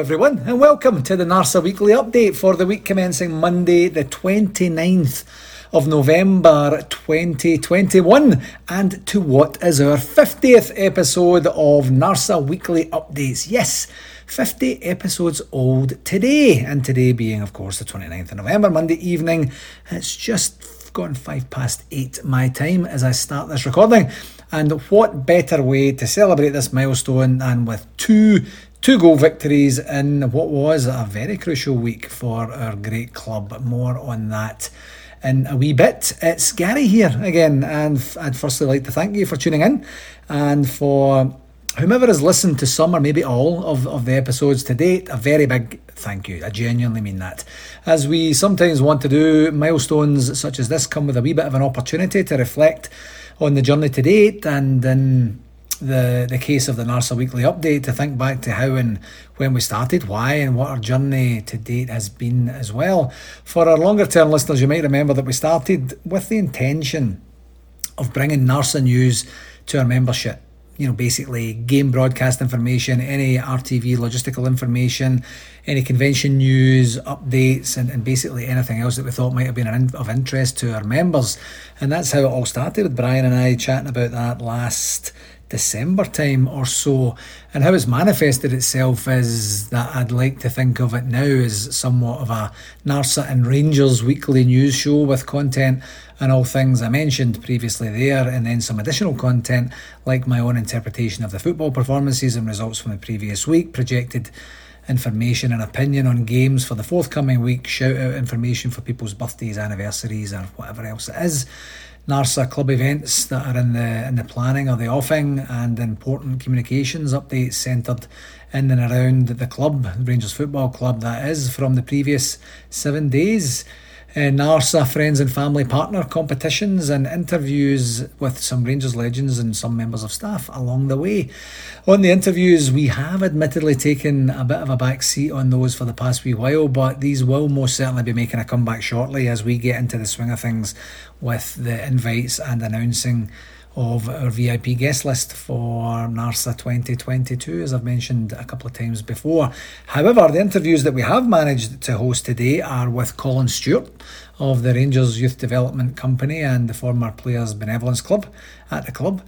Everyone, and welcome to the NARSA Weekly Update for the week commencing Monday, the 29th of November 2021, and to what is our 50th episode of NARSA Weekly Updates. Yes, 50 episodes old today, and today being, of course, the 29th of November, Monday evening. It's just gone five past eight my time as I start this recording. And what better way to celebrate this milestone than with two Two goal victories in what was a very crucial week for our great club. More on that in a wee bit. It's Gary here again, and I'd firstly like to thank you for tuning in and for whomever has listened to some or maybe all of, of the episodes to date. A very big thank you. I genuinely mean that. As we sometimes want to do, milestones such as this come with a wee bit of an opportunity to reflect on the journey to date and in the, the case of the NARSA Weekly Update to think back to how and when we started, why, and what our journey to date has been as well. For our longer term listeners, you might remember that we started with the intention of bringing NARSA news to our membership you know, basically game broadcast information, any RTV logistical information, any convention news, updates, and, and basically anything else that we thought might have been of interest to our members. And that's how it all started with Brian and I chatting about that last December time or so. And how it's manifested itself is that I'd like to think of it now as somewhat of a NARSA and Rangers weekly news show with content and all things I mentioned previously there, and then some additional content like my own interpretation of the football performances and results from the previous week, projected information and opinion on games for the forthcoming week, shout out information for people's birthdays, anniversaries, or whatever else it is. NARSA club events that are in the in the planning or the offing and important communications updates centred in and around the club, Rangers Football Club that is from the previous seven days uh, NARSA friends and family partner competitions and interviews with some Rangers legends and some members of staff along the way. On the interviews, we have admittedly taken a bit of a back seat on those for the past wee while, but these will most certainly be making a comeback shortly as we get into the swing of things with the invites and announcing of our VIP guest list for NARSA 2022, as I've mentioned a couple of times before. However, the interviews that we have managed to host today are with Colin Stewart of the Rangers Youth Development Company and the former Players Benevolence Club at the club.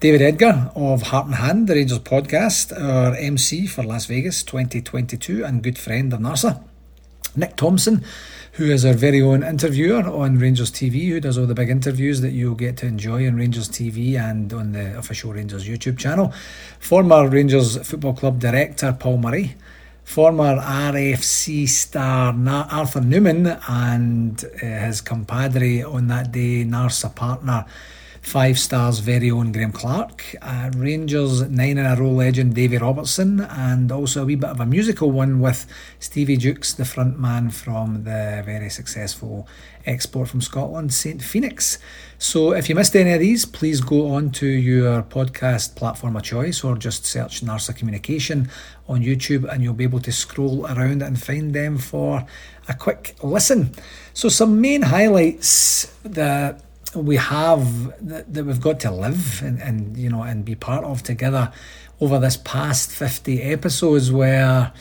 David Edgar of Heart and Hand, the Rangers podcast, our MC for Las Vegas 2022 and good friend of NARSA. Nick Thompson who is our very own interviewer on Rangers TV, who does all the big interviews that you'll get to enjoy on Rangers TV and on the official Rangers YouTube channel. Former Rangers Football Club director Paul Murray, former RFC star Arthur Numan, and uh, his compadre on that day, Narsa partner Five stars very own Graham Clark, uh, Rangers nine in a row legend Davy Robertson, and also a wee bit of a musical one with Stevie Jukes, the front man from the very successful export from Scotland, St Phoenix. So if you missed any of these, please go on to your podcast platform of choice or just search Narsa Communication on YouTube and you'll be able to scroll around and find them for a quick listen. So some main highlights that we have that, that we've got to live and, and you know and be part of together over this past 50 episodes where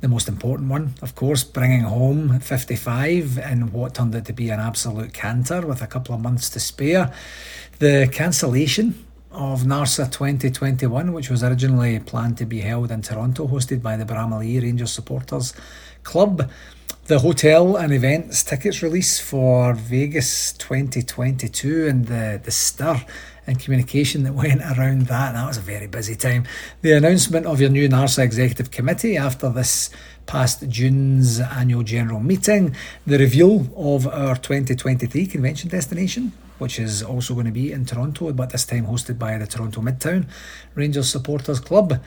the most important one of course bringing home 55 and what turned out to be an absolute canter with a couple of months to spare the cancellation of NARSA 2021 which was originally planned to be held in Toronto hosted by the Bramalea Rangers supporters club the hotel and events tickets release for Vegas 2022 and the, the stir and communication that went around that. That was a very busy time. The announcement of your new NARSA Executive Committee after this past June's annual general meeting, the reveal of our 2023 convention destination, which is also going to be in Toronto, but this time hosted by the Toronto Midtown Rangers Supporters Club.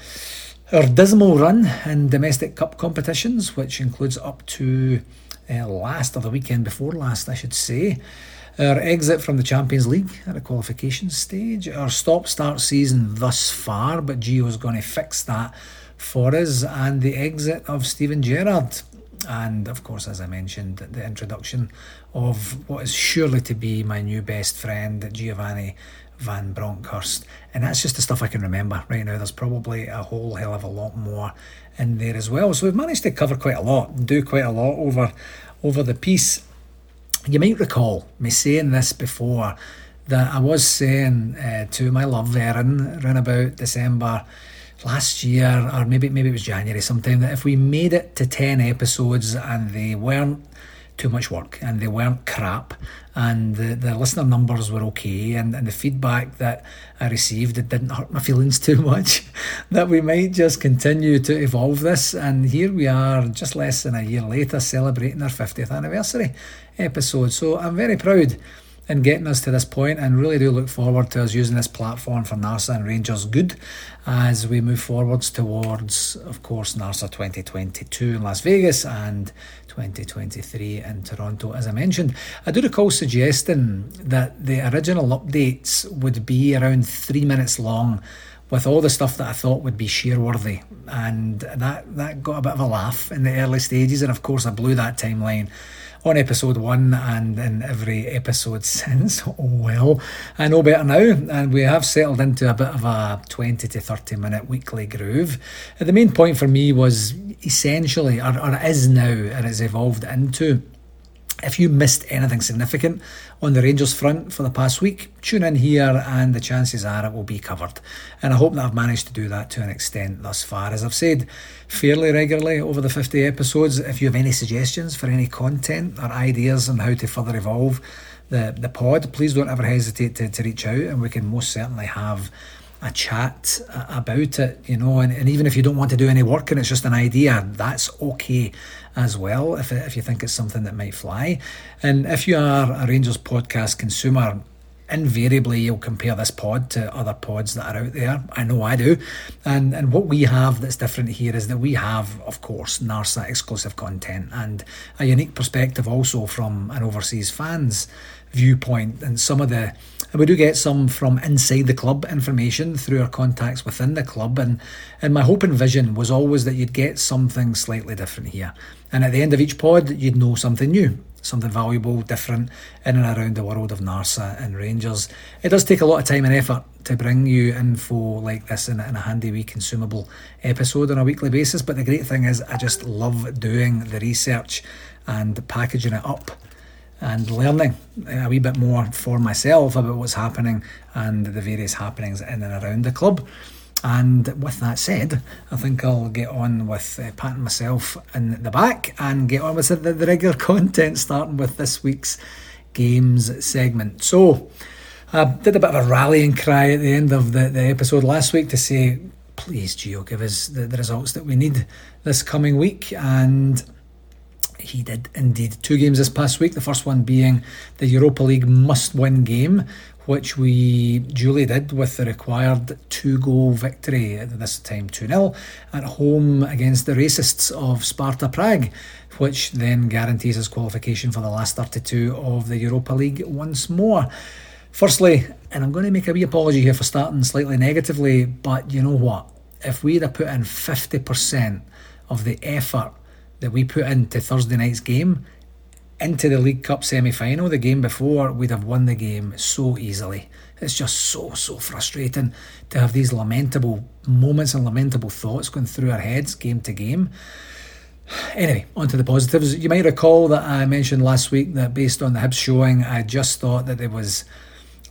Our dismal run in domestic cup competitions, which includes up to uh, last or the weekend before last, I should say. Our exit from the Champions League at a qualification stage. Our stop start season thus far, but Gio is going to fix that for us. And the exit of Steven Gerrard. And of course, as I mentioned, the introduction of what is surely to be my new best friend, Giovanni Van Bronckhorst. And that's just the stuff I can remember right now. There's probably a whole hell of a lot more in there as well. So we've managed to cover quite a lot do quite a lot over over the piece. You might recall me saying this before that I was saying uh, to my love Erin around about December last year, or maybe maybe it was January sometime, that if we made it to ten episodes and they weren't too much work and they weren't crap and the, the listener numbers were okay and, and the feedback that I received it didn't hurt my feelings too much that we might just continue to evolve this. And here we are just less than a year later celebrating our 50th anniversary episode. So I'm very proud in getting us to this point and really do look forward to us using this platform for NARSA and Rangers good as we move forwards towards, of course, NARSA 2022 in Las Vegas and 2023 in Toronto, as I mentioned. I do recall suggesting that the original updates would be around three minutes long with all the stuff that I thought would be share worthy. And that, that got a bit of a laugh in the early stages. And of course, I blew that timeline on episode one and in every episode since. Oh well, I know better now, and we have settled into a bit of a 20 to 30 minute weekly groove. The main point for me was essentially, or, or is now, and it's evolved into if you missed anything significant on the Rangers front for the past week, tune in here and the chances are it will be covered. And I hope that I've managed to do that to an extent thus far. As I've said fairly regularly over the 50 episodes, if you have any suggestions for any content or ideas on how to further evolve the, the pod, please don't ever hesitate to, to reach out and we can most certainly have a chat about it, you know, and, and even if you don't want to do any work and it's just an idea, that's okay as well if, if you think it's something that might fly. And if you are a Rangers podcast consumer, invariably you'll compare this pod to other pods that are out there. I know I do. And and what we have that's different here is that we have, of course, NARSA exclusive content and a unique perspective also from an overseas fans viewpoint and some of the and we do get some from inside the club information through our contacts within the club. And and my hope and vision was always that you'd get something slightly different here. And at the end of each pod you'd know something new something valuable different in and around the world of narsa and rangers. It does take a lot of time and effort to bring you info like this in, in a handy wee consumable episode on a weekly basis. But the great thing is i just love doing the research and packaging it up and learning a wee bit more for myself about what's happening and the various happenings in and around the club. And with that said, I think I'll get on with uh, patting myself in the back and get on with the, the regular content, starting with this week's games segment. So, I did a bit of a rallying cry at the end of the, the episode last week to say, please, Gio, give us the, the results that we need this coming week. And he did indeed. Two games this past week, the first one being the Europa League must win game, which we duly did with the required two goal victory, this time 2 0, at home against the racists of Sparta Prague, which then guarantees his qualification for the last 32 of the Europa League once more. Firstly, and I'm going to make a wee apology here for starting slightly negatively, but you know what? If we'd have put in 50% of the effort that we put into Thursday night's game into the League Cup semi final, the game before, we'd have won the game so easily. It's just so, so frustrating to have these lamentable moments and lamentable thoughts going through our heads game to game. Anyway, on to the positives. You might recall that I mentioned last week that based on the Hibs showing, I just thought that there was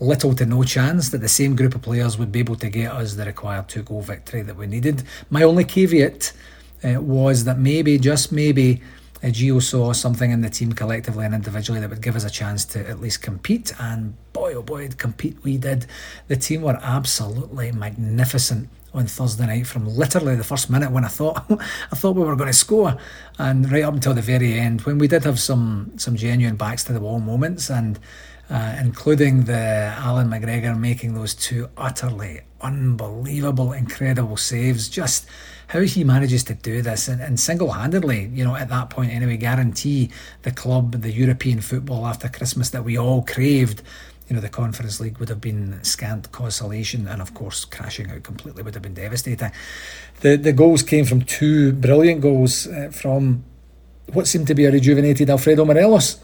little to no chance that the same group of players would be able to get us the required two goal victory that we needed. My only caveat uh, was that maybe, just maybe, uh, Gio saw something in the team collectively and individually that would give us a chance to at least compete. And boy, oh boy, compete we did. The team were absolutely magnificent on Thursday night from literally the first minute when I thought I thought we were going to score, and right up until the very end when we did have some some genuine backs to the wall moments and. Uh, including the Allan McGregor making those two utterly unbelievable, incredible saves. Just how he manages to do this and, and single handedly, you know, at that point anyway, guarantee the club the European football after Christmas that we all craved. You know, the Conference League would have been scant consolation, and of course, crashing out completely would have been devastating. The the goals came from two brilliant goals uh, from what seemed to be a rejuvenated Alfredo Morelos.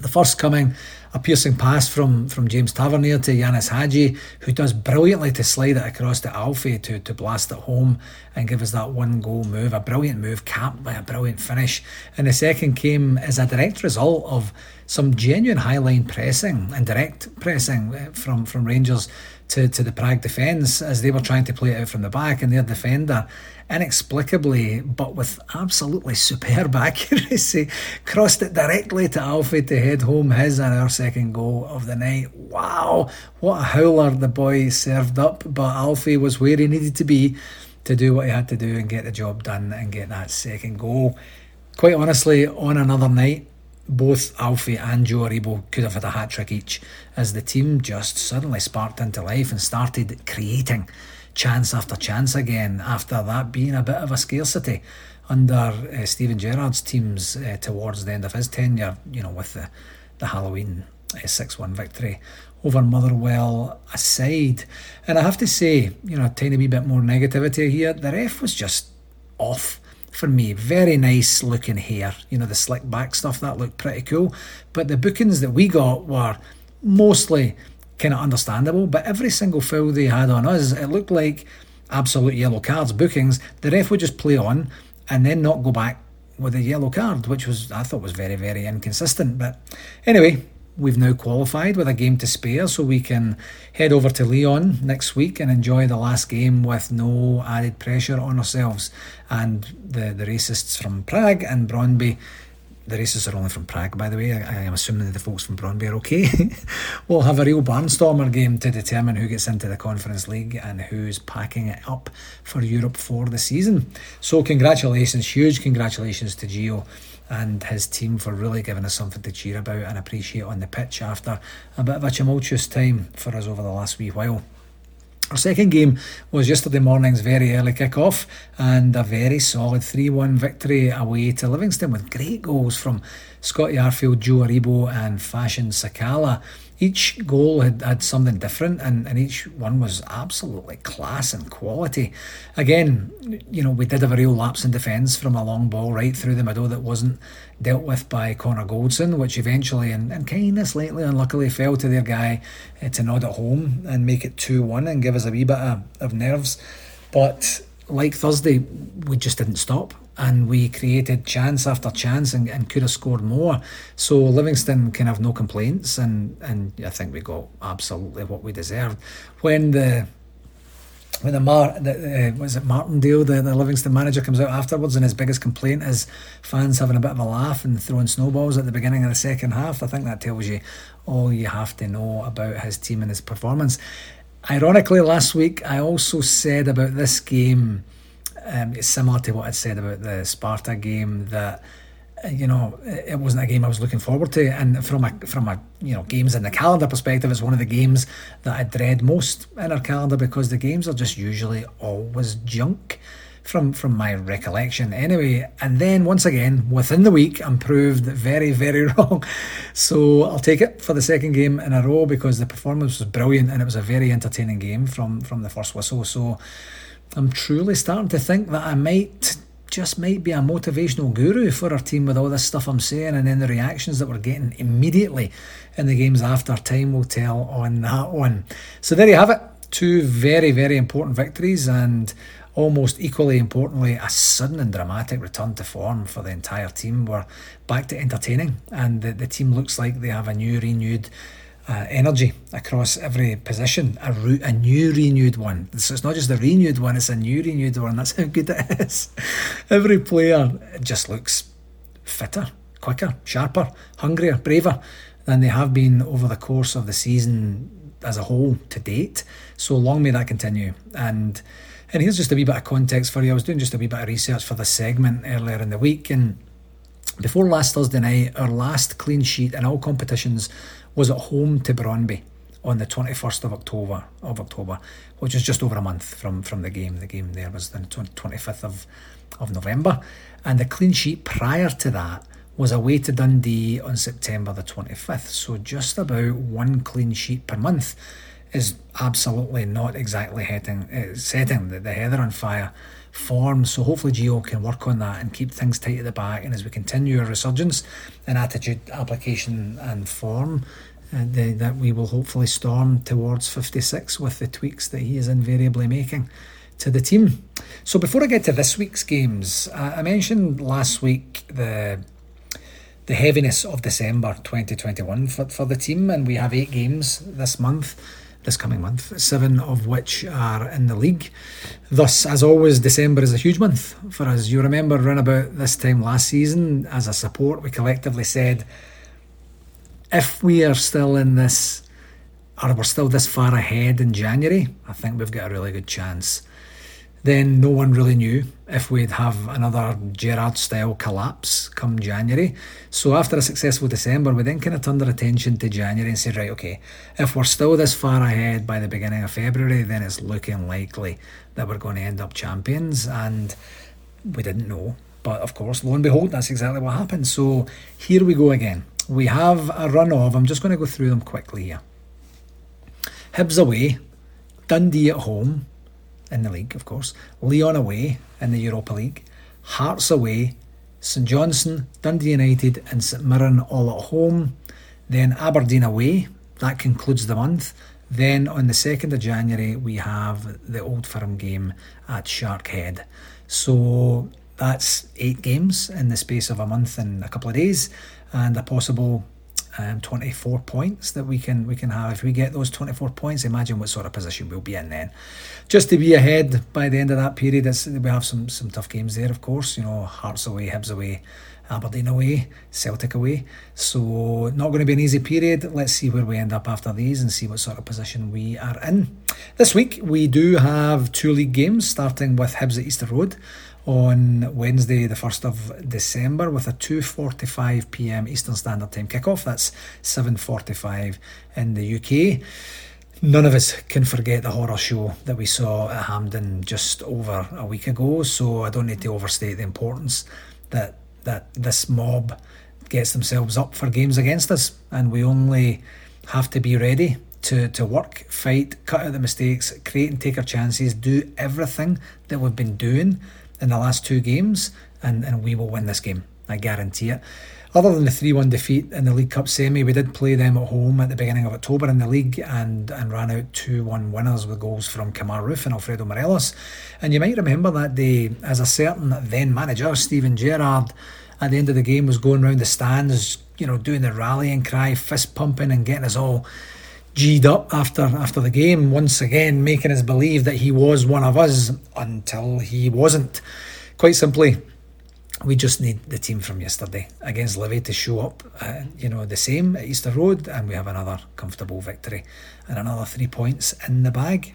The first coming a piercing pass from, from James Tavernier to Ianis Hagi, who does brilliantly to slide it across to Alfie to, to blast it home and give us that one goal move. A brilliant move, capped by a brilliant finish. And the second came as a direct result of some genuine high line pressing and direct pressing uh, from, from Rangers to, to the Prague defence as they were trying to play it out from the back, and their defender inexplicably, but with absolutely superb accuracy, crossed it directly to Alfie to head home his and our second goal of the night. Wow, what a howler the boy served up, but Alfie was where he needed to be to do what he had to do and get the job done and get that second goal. Quite honestly, on another night, both Alfie and Joe Aribo could have had a hat trick each as the team just suddenly sparked into life and started creating chance after chance again after that being a bit of a scarcity under uh, Steven Gerrard's teams uh, towards the end of his tenure, you know, with the, the Halloween uh, 6 uh, 1 victory over Motherwell aside. And I have to say, you know, a tiny wee bit more negativity here. The ref was just off for me. Very nice looking hair, you know, the slick back stuff that looked pretty cool. But the bookings that we got were mostly kind of understandable. But every single foul they had on us, it looked like absolute yellow cards, bookings. The ref would just play on and then not go back with a yellow card, which was I thought was very very inconsistent. But anyway, we've now qualified with a game to spare, so we can head over to Lyon next week and enjoy the last game with no added pressure on ourselves. And the the racists from Prague and Brøndby the races are only from Prague, by the way. I, I am assuming that the folks from Brøndby are okay. we'll have a real barnstormer game to determine who gets into the Conference League and who's packing it up for Europe for the season. So, congratulations, huge congratulations to Gio and his team for really giving us something to cheer about and appreciate on the pitch after a bit of a tumultuous time for us over the last wee while. Our second game was yesterday morning's very early kick-off and a very solid 3-1 victory away to Livingston with great goals from Scotty Arfield, Joe Aribo and Fashion Sakala each goal had, had something different and, and each one was absolutely class and quality. Again, you know, we did have a real lapse in defence from a long ball right through the middle that wasn't dealt with by Connor Goldson, which eventually and, and kind of slightly unluckily fell to their guy uh, to nod at home and make it 2 1 and give us a wee bit of, of nerves. But like Thursday, we just didn't stop and we created chance after chance and, and could have scored more. So Livingston can have no complaints, and, and I think we got absolutely what we deserved. When the when the Mar the, uh, was it Martindale, the, the Livingston manager, comes out afterwards, and his biggest complaint is fans having a bit of a laugh and throwing snowballs at the beginning of the second half. I think that tells you all you have to know about his team and his performance. Ironically, last week I also said about this game um, it's similar to what I'd said about the Sparta game that you know it wasn't a game I was looking forward to, and from a from a you know games in the calendar perspective, it's one of the games that I dread most in our calendar because the games are just usually always junk. From, from my recollection. Anyway and then once again within the week I'm proved very very wrong. So I'll take it for the second game in a row because the performance was brilliant and it was a very entertaining game from from the first whistle. So I'm truly starting to think that I might just might be a motivational guru for our team with all this stuff I'm saying, and then the reactions that we're getting immediately in the games after time will tell on that one. So there you have it. Two very, very important victories, and almost equally importantly, a sudden and dramatic return to form for the entire team. We're back to entertaining, and the, the team looks like they have a new, renewed uh, energy across every position, a, re- a new renewed one. So it's not just a renewed one, it's a new renewed one. That's how good it is. every player just looks fitter, quicker, sharper, hungrier, braver than they have been over the course of the season as a whole to date. So long may that continue. And and here's just a wee bit of context for you. I was doing just a wee bit of research for the segment earlier in the week and before last Thursday night, our last clean sheet in all competitions was at home to Brøndby on the 21st of October of October, which is just over a month from, from the game. The game there was the 25th of, of November. And the clean sheet prior to that was away to Dundee on September the 25th. So just about one clean sheet per month is absolutely not exactly heading, uh, setting the, the heather on fire form. So hopefully Gio can work on that and keep things tight at the back. And as we continue our resurgence in attitude, application, and form uh, the, that we will hopefully storm towards 56 with the tweaks that he is invariably making to the team. So before I get to this week's games, uh, I mentioned last week the the heaviness of December 2021 for, for the team, and we have eight games this month, this coming month, seven of which are in the league. Thus, as always, December is a huge month for us. You remember around about this time last season, as a support, we collectively said if we are still in this, or we're still this far ahead in January, I think we've got a really good chance. Then no one really knew if we'd have another Gerrard style collapse come January. So after a successful December, we then kind of turned our attention to January and said, right, okay, if we're still this far ahead by the beginning of February, then it's looking likely that we're going to end up champions. And we didn't know. But of course, lo and behold, that's exactly what happened. So here we go again we have a run of, I'm just going to go through them quickly here. Hibs away, Dundee at home, in the league, of course, Lyon away in the Europa League, Hearts away, St Johnstone, Dundee United, and St Mirren all at home. Then Aberdeen away, that concludes the month. Then on the 2nd of January, we have the Old Firm game at Parkhead. So that's eight games in the space of a month and a couple of days and a possible um, 24 points that we can we can have. If we get those 24 points imagine what sort of position we'll be in then. Just to be ahead by the end of that period we have some some tough games there of course you know Hearts away Hibs away Aberdeen away Celtic away. So not going to be an easy period. Let's see where we end up after these and see what sort of position we are in. This week we do have two league games starting with Hibs at Easter Road on Wednesday, the 1st of December, with a 2:45 p.m. Eastern Standard Time kickoff. That's 7:45 in the UK. None of us can forget the horror show that we saw at Hampden just over a week ago. So I don't need to overstate the importance that that this mob gets themselves up for games against us, and we only have to be ready to, to work, fight, cut out the mistakes, create and take our chances, do everything that we've been doing in the last two games, and, and we will win this game. I guarantee it. Other than the 3 1 defeat in the League Cup semi, we did play them at home at the beginning of October in the league and, and ran out 2 1 winners with goals from Kemar Roofe and Alfredo Morelos. And you might remember that day, as a certain then manager, Steven Gerrard, at the end of the game was going around the stands, you know, doing the rallying cry, fist pumping, and getting us all G'd up after after the game, once again making us believe that he was one of us until he wasn't. Quite simply, we just need the team from yesterday against Livy to show up, uh, you know, the same at Easter Road, and we have another comfortable victory and another three points in the bag.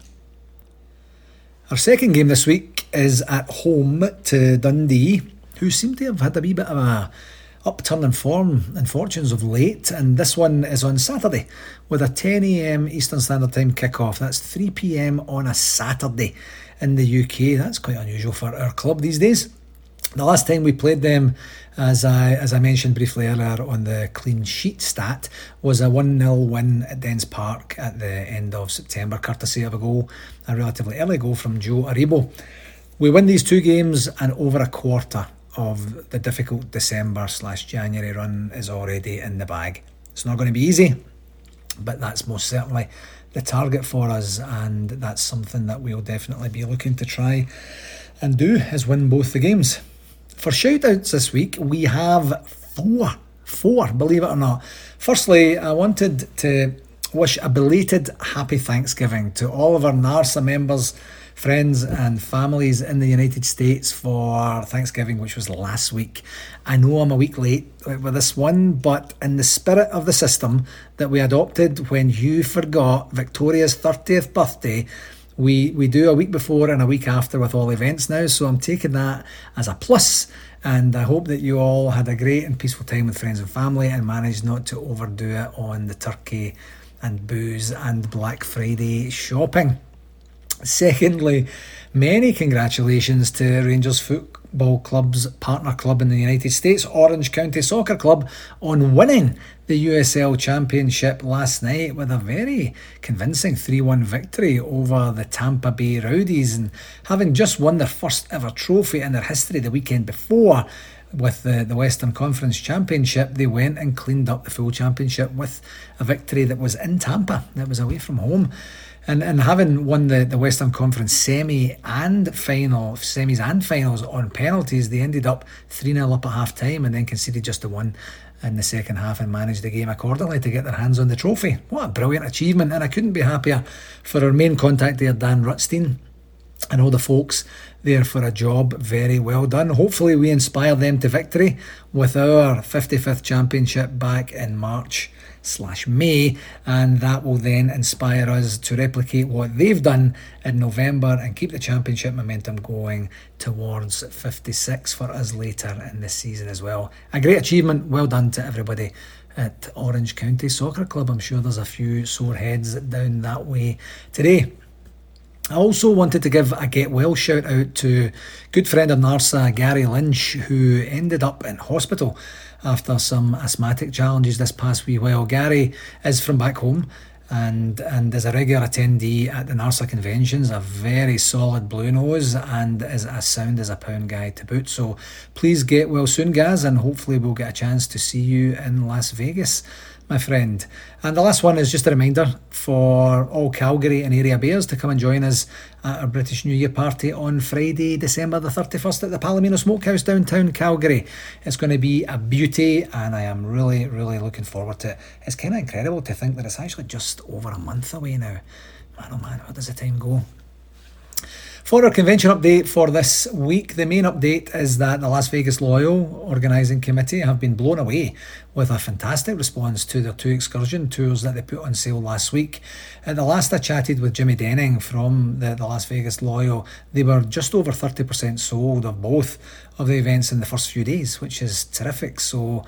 Our second game this week is at home to Dundee, who seem to have had a wee bit of a upturn in form and fortunes of late, and this one is on Saturday with a 10 a.m. Eastern Standard Time kickoff. That's 3 p.m. on a Saturday in the UK. That's quite unusual for our club these days. The last time we played them, as I as I mentioned briefly earlier on the clean sheet stat, was a 1 0 win at Dens Park at the end of September, courtesy of a goal, a relatively early goal from Joe Aribo. We win these two games and over a quarter of the difficult December slash January run is already in the bag. It's not going to be easy, but that's most certainly the target for us, and that's something that we'll definitely be looking to try and do is win both the games. For shout outs this week, we have four. Four, believe it or not. Firstly, I wanted to wish a belated happy Thanksgiving to all of our NARSA members friends and families in the United States for Thanksgiving, which was last week. I know I'm a week late with this one, but in the spirit of the system that we adopted when you forgot Victoria's 30th birthday, we, we do a week before and a week after with all events now. So I'm taking that as a plus, and I hope that you all had a great and peaceful time with friends and family and managed not to overdo it on the turkey and booze and Black Friday shopping. Secondly, many congratulations to Rangers Football Club's partner club in the United States, Orange County Soccer Club, on winning the USL Championship last night with a very convincing 3 1 victory over the Tampa Bay Rowdies and having just won their first ever trophy in their history the weekend before with the, the Western Conference Championship, they went and cleaned up the full championship with a victory that was in Tampa, that was away from home. And, and having won the, the Western Conference semi and final, semis and finals on penalties, they ended up 3 0 up at half time and then conceded just the one in the second half and managed the game accordingly to get their hands on the trophy. What a brilliant achievement! And I couldn't be happier for our main contact there, Dan Rutstein, and all the folks there for a job very well done. Hopefully, we inspire them to victory with our 55th championship back in March slash May, and that will then inspire us to replicate what they've done in November and keep the championship momentum going towards 56 for us later in the season as well. A great achievement, well done to everybody at Orange County Soccer Club. I'm sure there's a few sore heads down that way today. I also wanted to give a get well shout out to good friend of Narsa, Gary Lynch, who ended up in hospital after some asthmatic challenges this past wee while. Gary is from back home and and is a regular attendee at the NARSA conventions, a very solid blue nose and is as sound as a pound guy to boot. So please get well soon, Gaz, and hopefully we'll get a chance to see you in Las Vegas my friend. And the last one is just a reminder for all Calgary and area bears to come and join us at our British New Year party on Friday, December the 31st at the Palomino Smokehouse downtown Calgary. It's going to be a beauty and I am really, really looking forward to it. It's kind of incredible to think that it's actually just over a month away now. Man, oh man, where does the time go? For our convention update for this week, the main update is that the Las Vegas Loyal Organising Committee have been blown away with a fantastic response to their two excursion tours that they put on sale last week. At the last I chatted with Jimmy Denning from the, the Las Vegas Loyal, they were just over 30% sold of both of the events in the first few days, which is terrific. So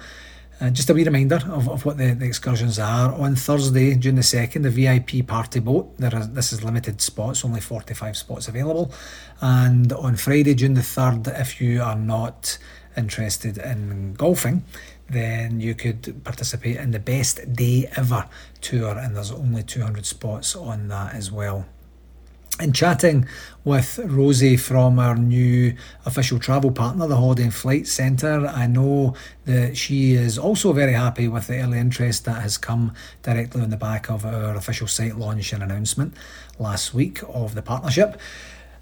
uh, just a wee reminder of, of what the, the excursions are. On Thursday, June the 2nd, the VIP party boat. There is, this is limited spots, only 45 spots available. And on Friday, June the 3rd, if you are not interested in golfing, then you could participate in the best day ever tour, and there's only 200 spots on that as well and chatting with Rosie from our new official travel partner, the Holiday and Flight Centre, I know that she is also very happy with the early interest that has come directly on the back of our official site launch and announcement last week of the partnership.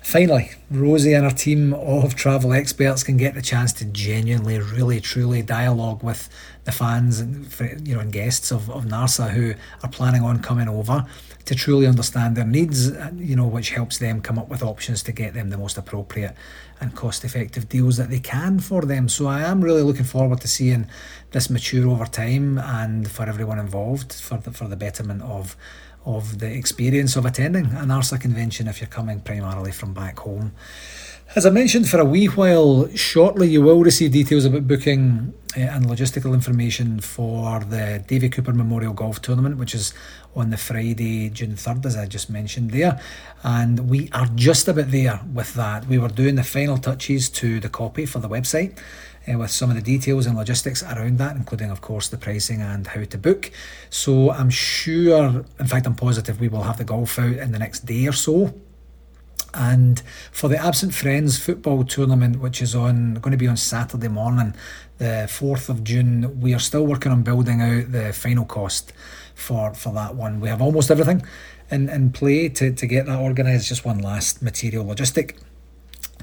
Finally, Rosie and her team of travel experts can get the chance to genuinely, really, truly dialogue with the fans and you know and guests of, of NARSA who are planning on coming over to truly understand their needs, you know, which helps them come up with options to get them the most appropriate and cost effective deals that they can for them. So I am really looking forward to seeing this mature over time and for everyone involved for the, for the betterment of of the experience of attending a NARSA convention if you're coming primarily from back home. As I mentioned for a wee while, shortly you will receive details about booking and logistical information for the Davy Cooper Memorial Golf Tournament, which is on the Friday, June 3rd, as I just mentioned there. And we are just about there with that. We were doing the final touches to the copy for the website. Uh, with some of the details and logistics around that, including, of course, the pricing and how to book. So I'm sure, in fact, I'm positive we will have the golf out in the next day or so. And for the Absent Friends football tournament, which is on going to be on Saturday morning, the 4th of June, we are still working on building out the final cost for, for that one. We have almost everything in, in play to, to get that organised. Just one last material logistic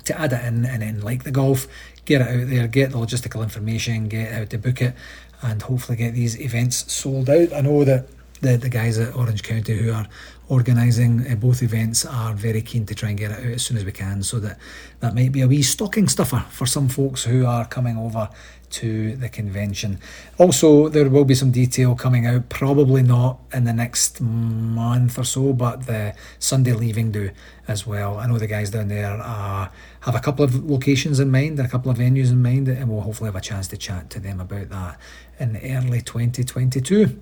to add it in and then like the golf, get it out there, get the logistical information, get how to book it, and hopefully get these events sold out. I know that the, the guys at Orange County who are organising uh, both events are very keen to try and get it out as soon as we can so that that might be a wee stocking stuffer for some folks who are coming over to the convention. Also, there will be some detail coming out, probably not in the next month or so, but the Sunday leaving do as well. I know the guys down there uh, have a couple of locations in mind and a couple of venues in mind, and we'll hopefully have a chance to chat to them about that in early 2022.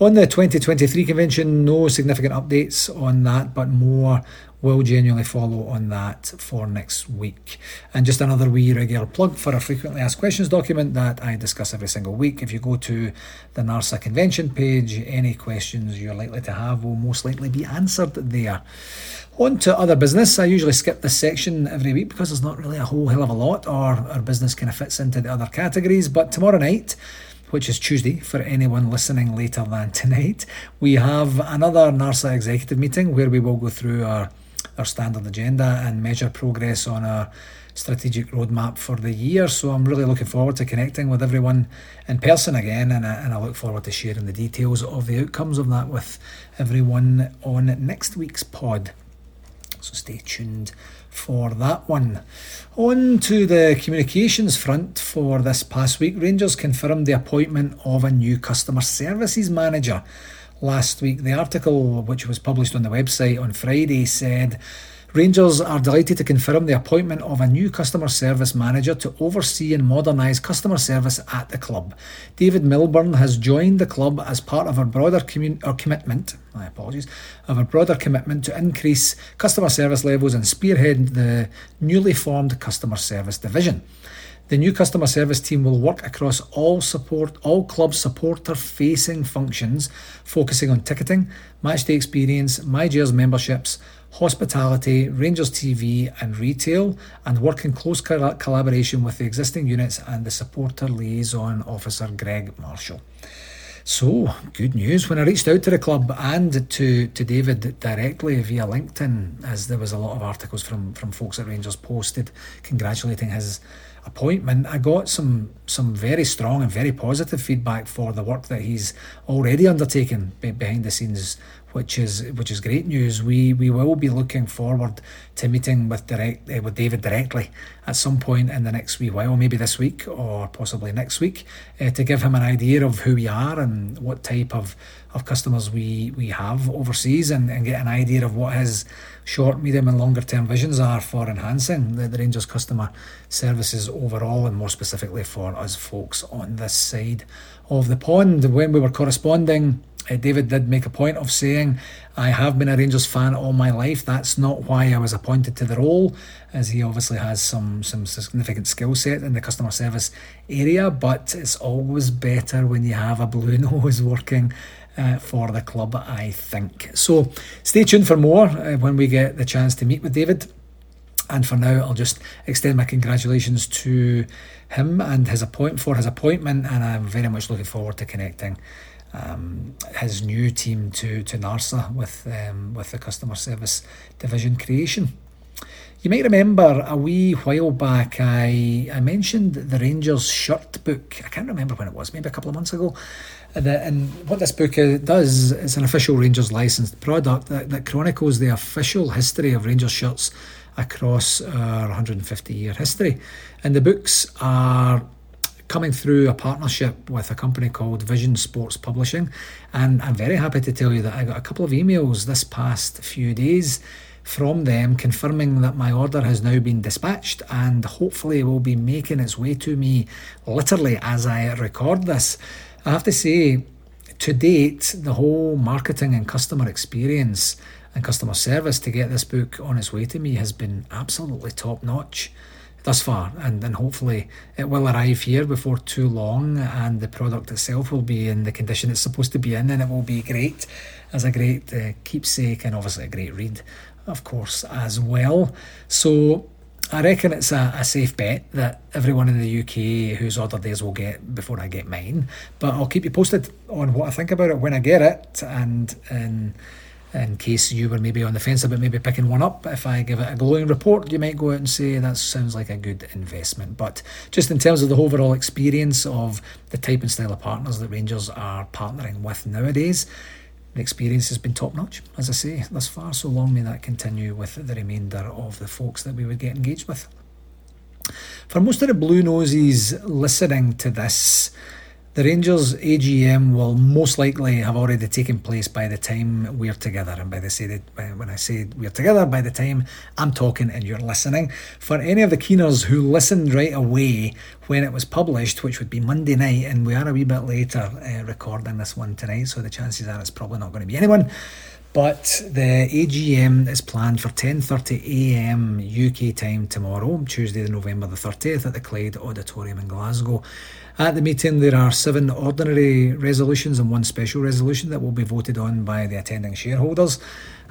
On the 2023 convention, no significant updates on that, but more will genuinely follow on that for next week. And just another wee regular plug for a frequently asked questions document that I discuss every single week. If you go to the NARSA convention page, any questions you're likely to have will most likely be answered there. On to other business. I usually skip this section every week because there's not really a whole hell of a lot, or our business kind of fits into the other categories. But tomorrow night, which is Tuesday for anyone listening later than tonight, we have another NARSA executive meeting where we will go through our our standard agenda and measure progress on our strategic roadmap for the year. So I'm really looking forward to connecting with everyone in person again, and I, and I look forward to sharing the details of the outcomes of that with everyone on next week's pod. So stay tuned for that one. On to the communications front for this past week, Rangers confirmed the appointment of a new customer services manager last week. The article, which was published on the website on Friday, said Rangers are delighted to confirm the appointment of a new customer service manager to oversee and modernise customer service at the club. David Milburn has joined the club as part of our broader commun- or commitment. My apologies, of a broader commitment to increase customer service levels and spearhead the newly formed customer service division. The new customer service team will work across all support, all club supporter facing functions, focusing on ticketing, matchday experience, MyGers memberships, hospitality, Rangers TV, and retail, and work in close collaboration with the existing units and the supporter liaison officer Greg Marshall. So, good news. When I reached out to the club and to, to David directly via LinkedIn, as there was a lot of articles from, from folks at Rangers posted congratulating his appointment, I got some some very strong and very positive feedback for the work that he's already undertaken behind the scenes, which is which is great news. We we will be looking forward to meeting with direct uh, with David directly at some point in the next wee while, maybe this week or possibly next week, uh, to give him an idea of who we are and what type of of customers we we have overseas, and, and get an idea of what his short, medium, and longer term visions are for enhancing the, the Rangers customer services overall, and more specifically for us folks on this side of the pond. When we were corresponding, uh, David did make a point of saying, I have been a Rangers fan all my life. That's not why I was appointed to the role, as he obviously has some, some significant skill set in the customer service area. But it's always better when you have a blue nose working uh, for the club, I think. So stay tuned for more uh, when we get the chance to meet with David. And for now, I'll just extend my congratulations to him and his appointment for his appointment, and I'm very much looking forward to connecting um, his new team to to NARSA with um, with the customer service division creation. You might remember a wee while back I, I mentioned the Rangers shirt book. I can't remember when it was, maybe a couple of months ago. And, what this book uh, does is an official Rangers licensed product that, that chronicles the official history of Rangers shirts across our 150 year history. And the books are coming through a partnership with a company called Vision Sports Publishing. And I'm very happy to tell you that I got a couple of emails this past few days from them confirming that my order has now been dispatched and hopefully will be making its way to me literally as I record this. I have to say, to date, the whole marketing and customer experience and customer service to get this book on its way to me has been absolutely top notch thus far, and, and hopefully it will arrive here before too long, and the product itself will be in the condition it's supposed to be in, and it will be great as a great uh, keepsake and obviously a great read of course, as well. So I reckon it's a, a safe bet that everyone in the UK who's ordered theirs will get before I get mine. But I'll keep you posted on what I think about it when I get it, and in in case you were maybe on the fence about maybe picking one up, if I give it a glowing report, you might go out and say that sounds like a good investment. But just in terms of the overall experience of the type and style of partners that Rangers are partnering with nowadays, the experience has been top notch, as I say, thus far. So long may that continue with the remainder of the folks that we would get engaged with. For most of the Blue Noses listening to this, the Rangers AGM will most likely have already taken place by the time we're together. And by the say that when I say we're together, by the time I'm talking and you're listening. For any of the keeners who listened right away when it was published, which would be Monday night, and we are a wee bit later uh, recording this one tonight, so the chances are it's probably not going to be anyone. But the AGM is planned for 10.30am UK time tomorrow, Tuesday, November the 30th at the Clyde Auditorium in Glasgow. At the meeting, there are seven ordinary resolutions and one special resolution that will be voted on by the attending shareholders.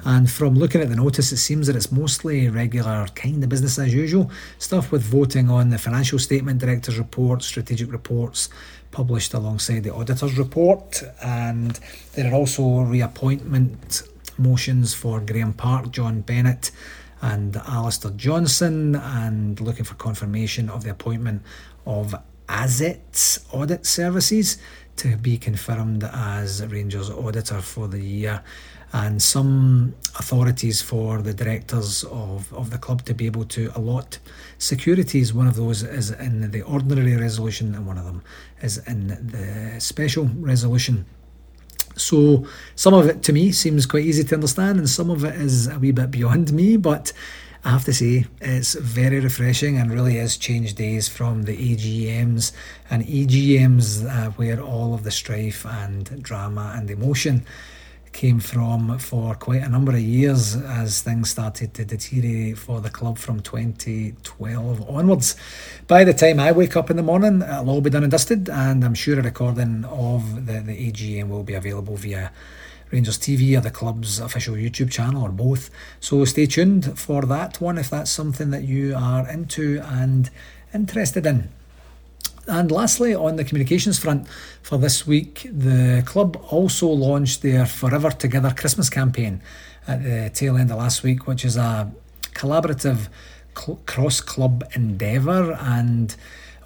And from looking at the notice, it seems that it's mostly regular kind of business as usual stuff with voting on the financial statement, director's report, strategic reports published alongside the auditor's report. And there are also reappointment motions for Graeme Park, John Bennett, and Alastair Johnston, and looking for confirmation of the appointment of Azets Audit Services to be confirmed as Rangers auditor for the year. And some authorities for the directors of, of the club to be able to allot securities. One of those is in the ordinary resolution, and one of them is in the special resolution. So some of it to me seems quite easy to understand, and some of it is a wee bit beyond me. But I have to say, it's very refreshing and really has changed days from the AGMs and EGMs uh, where all of the strife and drama and emotion came from for quite a number of years as things started to deteriorate for the club from 2012 onwards. By the time I wake up in the morning, it'll all be done and dusted, and I'm sure a recording of the, the AGM will be available via Rangers TV or the club's official YouTube channel or both. So stay tuned for that one if that's something that you are into and interested in. And lastly, on the communications front for this week, the club also launched their Forever Together Christmas campaign at the tail end of last week, which is a collaborative cl- cross club endeavour and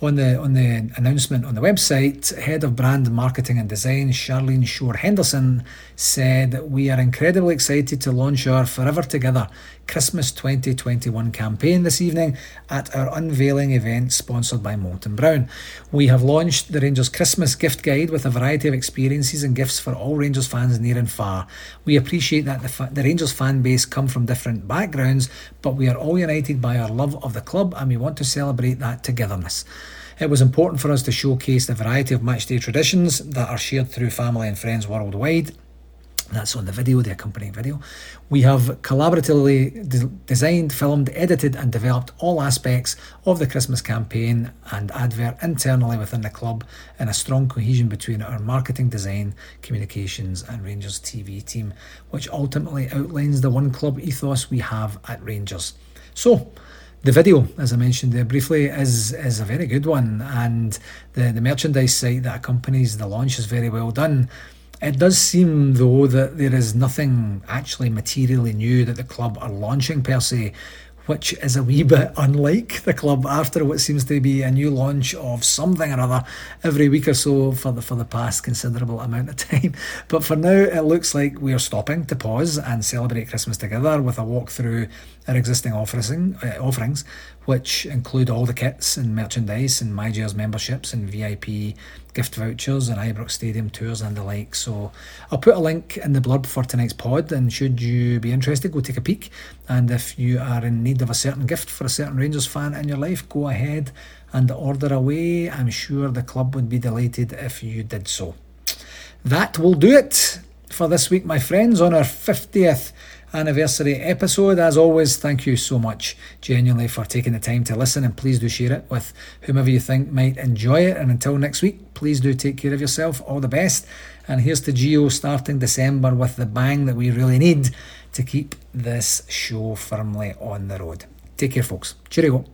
on the on the announcement on the website, head of brand marketing and design Charlene Shore Henderson said we are incredibly excited to launch our Forever Together Christmas 2021 campaign this evening at our unveiling event sponsored by Molton Brown. We have launched the Rangers Christmas gift guide with a variety of experiences and gifts for all Rangers fans near and far. We appreciate that the, fa- the Rangers fan base come from different backgrounds, but we are all united by our love of the club and we want to celebrate that togetherness. It was important for us to showcase the variety of matchday traditions that are shared through family and friends worldwide. That's on the video, the accompanying video. We have collaboratively de- designed, filmed, edited, and developed all aspects of the Christmas campaign and advert internally within the club in a strong cohesion between our marketing, design, communications, and Rangers TV team, which ultimately outlines the one club ethos we have at Rangers. So, the video, as I mentioned there briefly, is is a very good one, and the the merchandise site that accompanies the launch is very well done. It does seem, though, that there is nothing actually materially new that the club are launching per se, which is a wee bit unlike the club after what seems to be a new launch of something or other every week or so for the for the past considerable amount of time. But for now, it looks like we are stopping to pause and celebrate Christmas together with a walk through our existing offering, uh, offerings, which include all the kits and merchandise and MyGers memberships and VIP gift vouchers and Ibrox Stadium tours and the like. So I'll put a link in the blurb for tonight's pod, and should you be interested, go take a peek. And if you are in need of a certain gift for a certain Rangers fan in your life, go ahead and order away. I'm sure the club would be delighted if you did so. That will do it for this week, my friends, on our 50th anniversary episode. As always, thank you so much, genuinely, for taking the time to listen, and please do share it with whomever you think might enjoy it. And until next week, please do take care of yourself. All the best. And here's to Gio starting December with the bang that we really need to keep this show firmly on the road. Take care, folks. Cheerio.